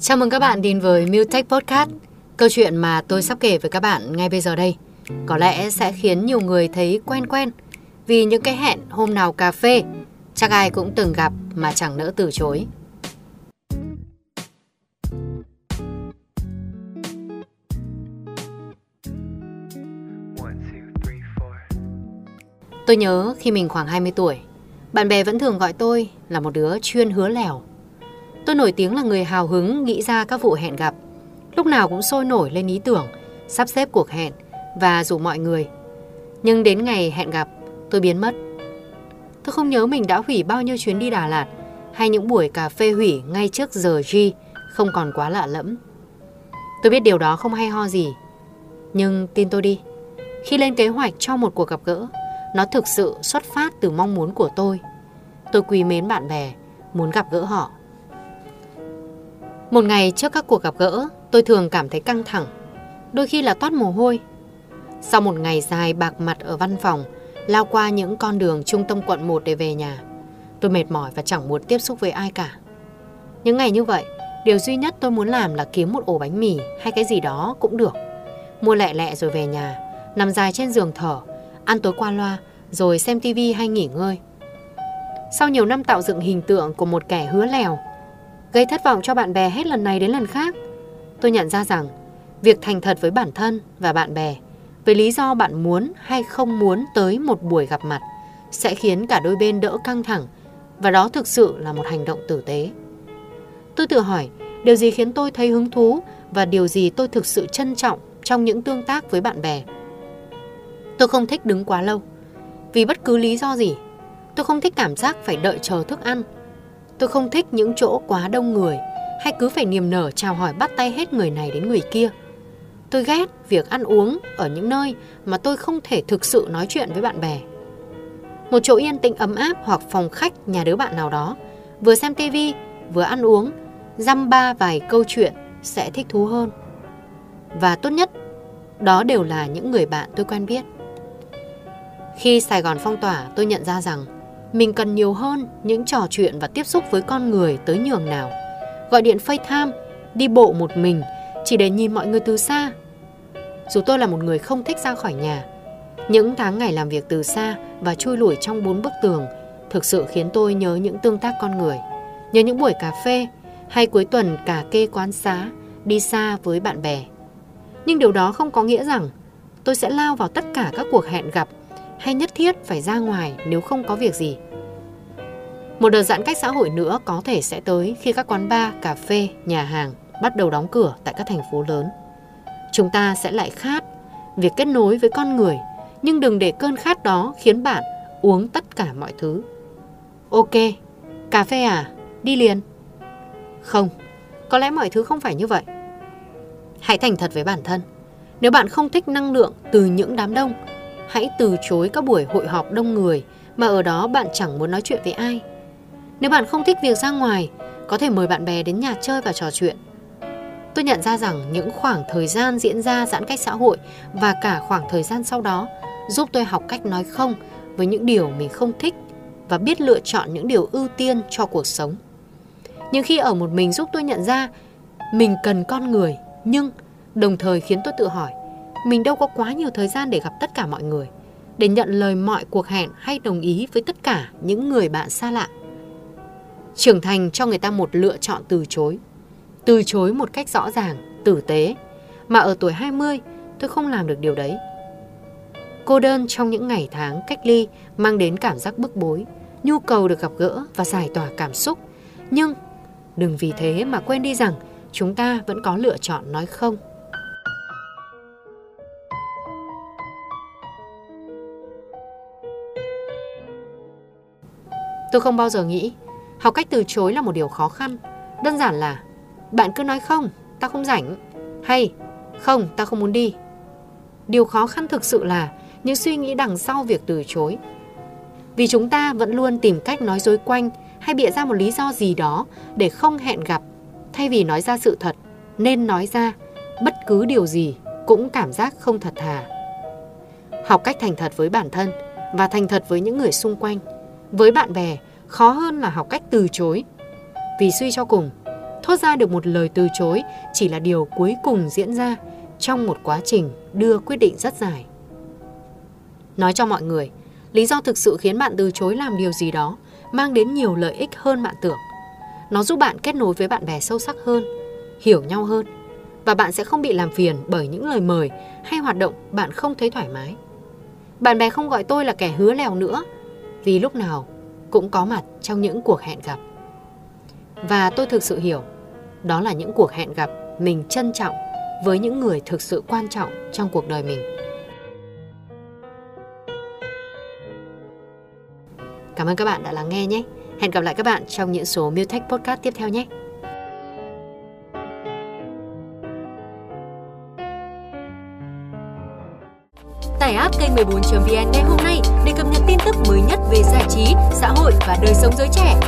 Chào mừng các bạn đến với Mutech Podcast. Câu chuyện mà tôi sắp kể với các bạn ngay bây giờ đây có lẽ sẽ khiến nhiều người thấy quen quen vì những cái hẹn hôm nào cà phê chắc ai cũng từng gặp mà chẳng nỡ từ chối. Tôi nhớ khi mình khoảng 20 tuổi, bạn bè vẫn thường gọi tôi là một đứa chuyên hứa lèo. Tôi nổi tiếng là người hào hứng nghĩ ra các vụ hẹn gặp. Lúc nào cũng sôi nổi lên ý tưởng, sắp xếp cuộc hẹn và rủ mọi người. Nhưng đến ngày hẹn gặp, tôi biến mất. Tôi không nhớ mình đã hủy bao nhiêu chuyến đi Đà Lạt hay những buổi cà phê hủy ngay trước giờ G không còn quá lạ lẫm. Tôi biết điều đó không hay ho gì. Nhưng tin tôi đi, khi lên kế hoạch cho một cuộc gặp gỡ, nó thực sự xuất phát từ mong muốn của tôi. Tôi quý mến bạn bè, muốn gặp gỡ họ. Một ngày trước các cuộc gặp gỡ, tôi thường cảm thấy căng thẳng, đôi khi là toát mồ hôi. Sau một ngày dài bạc mặt ở văn phòng, lao qua những con đường trung tâm quận 1 để về nhà, tôi mệt mỏi và chẳng muốn tiếp xúc với ai cả. Những ngày như vậy, điều duy nhất tôi muốn làm là kiếm một ổ bánh mì hay cái gì đó cũng được. Mua lẹ lẹ rồi về nhà, nằm dài trên giường thở, ăn tối qua loa, rồi xem tivi hay nghỉ ngơi. Sau nhiều năm tạo dựng hình tượng của một kẻ hứa lèo, gây thất vọng cho bạn bè hết lần này đến lần khác, tôi nhận ra rằng việc thành thật với bản thân và bạn bè về lý do bạn muốn hay không muốn tới một buổi gặp mặt sẽ khiến cả đôi bên đỡ căng thẳng và đó thực sự là một hành động tử tế. Tôi tự hỏi điều gì khiến tôi thấy hứng thú và điều gì tôi thực sự trân trọng trong những tương tác với bạn bè. Tôi không thích đứng quá lâu. Vì bất cứ lý do gì, tôi không thích cảm giác phải đợi chờ thức ăn. Tôi không thích những chỗ quá đông người hay cứ phải niềm nở chào hỏi bắt tay hết người này đến người kia. Tôi ghét việc ăn uống ở những nơi mà tôi không thể thực sự nói chuyện với bạn bè. Một chỗ yên tĩnh ấm áp hoặc phòng khách nhà đứa bạn nào đó, vừa xem tivi, vừa ăn uống, dăm ba vài câu chuyện sẽ thích thú hơn. Và tốt nhất, đó đều là những người bạn tôi quen biết. Khi Sài Gòn phong tỏa, tôi nhận ra rằng mình cần nhiều hơn những trò chuyện và tiếp xúc với con người tới nhường nào. Gọi điện FaceTime, đi bộ một mình chỉ để nhìn mọi người từ xa. Dù tôi là một người không thích ra khỏi nhà, những tháng ngày làm việc từ xa và chui lủi trong bốn bức tường thực sự khiến tôi nhớ những tương tác con người, nhớ những buổi cà phê hay cuối tuần cả kê quán xá, đi xa với bạn bè. Nhưng điều đó không có nghĩa rằng tôi sẽ lao vào tất cả các cuộc hẹn gặp hay nhất thiết phải ra ngoài nếu không có việc gì. Một đợt giãn cách xã hội nữa có thể sẽ tới khi các quán bar, cà phê, nhà hàng bắt đầu đóng cửa tại các thành phố lớn. Chúng ta sẽ lại khát việc kết nối với con người, nhưng đừng để cơn khát đó khiến bạn uống tất cả mọi thứ. Ok, cà phê à? Đi liền. Không, có lẽ mọi thứ không phải như vậy. Hãy thành thật với bản thân. Nếu bạn không thích năng lượng từ những đám đông, hãy từ chối các buổi hội họp đông người mà ở đó bạn chẳng muốn nói chuyện với ai. Nếu bạn không thích việc ra ngoài, có thể mời bạn bè đến nhà chơi và trò chuyện. Tôi nhận ra rằng những khoảng thời gian diễn ra giãn cách xã hội và cả khoảng thời gian sau đó giúp tôi học cách nói không với những điều mình không thích và biết lựa chọn những điều ưu tiên cho cuộc sống. Nhưng khi ở một mình giúp tôi nhận ra mình cần con người nhưng đồng thời khiến tôi tự hỏi mình đâu có quá nhiều thời gian để gặp tất cả mọi người. Để nhận lời mọi cuộc hẹn hay đồng ý với tất cả những người bạn xa lạ. Trưởng thành cho người ta một lựa chọn từ chối. Từ chối một cách rõ ràng, tử tế. Mà ở tuổi 20 tôi không làm được điều đấy. Cô đơn trong những ngày tháng cách ly mang đến cảm giác bức bối, nhu cầu được gặp gỡ và giải tỏa cảm xúc. Nhưng đừng vì thế mà quên đi rằng chúng ta vẫn có lựa chọn nói không. Tôi không bao giờ nghĩ học cách từ chối là một điều khó khăn. Đơn giản là bạn cứ nói không, ta không rảnh. Hay không, ta không muốn đi. Điều khó khăn thực sự là những suy nghĩ đằng sau việc từ chối. Vì chúng ta vẫn luôn tìm cách nói dối quanh hay bịa ra một lý do gì đó để không hẹn gặp thay vì nói ra sự thật nên nói ra bất cứ điều gì cũng cảm giác không thật thà. Học cách thành thật với bản thân và thành thật với những người xung quanh với bạn bè khó hơn là học cách từ chối. Vì suy cho cùng, thốt ra được một lời từ chối chỉ là điều cuối cùng diễn ra trong một quá trình đưa quyết định rất dài. Nói cho mọi người, lý do thực sự khiến bạn từ chối làm điều gì đó mang đến nhiều lợi ích hơn bạn tưởng. Nó giúp bạn kết nối với bạn bè sâu sắc hơn, hiểu nhau hơn và bạn sẽ không bị làm phiền bởi những lời mời hay hoạt động bạn không thấy thoải mái. Bạn bè không gọi tôi là kẻ hứa lèo nữa vì lúc nào cũng có mặt trong những cuộc hẹn gặp. Và tôi thực sự hiểu, đó là những cuộc hẹn gặp mình trân trọng với những người thực sự quan trọng trong cuộc đời mình. Cảm ơn các bạn đã lắng nghe nhé. Hẹn gặp lại các bạn trong những số Tech Podcast tiếp theo nhé. Tải app kênh 14.vn ngay hôm nay để cập nhật tin tức mới nhất về giải trí, xã hội và đời sống giới trẻ.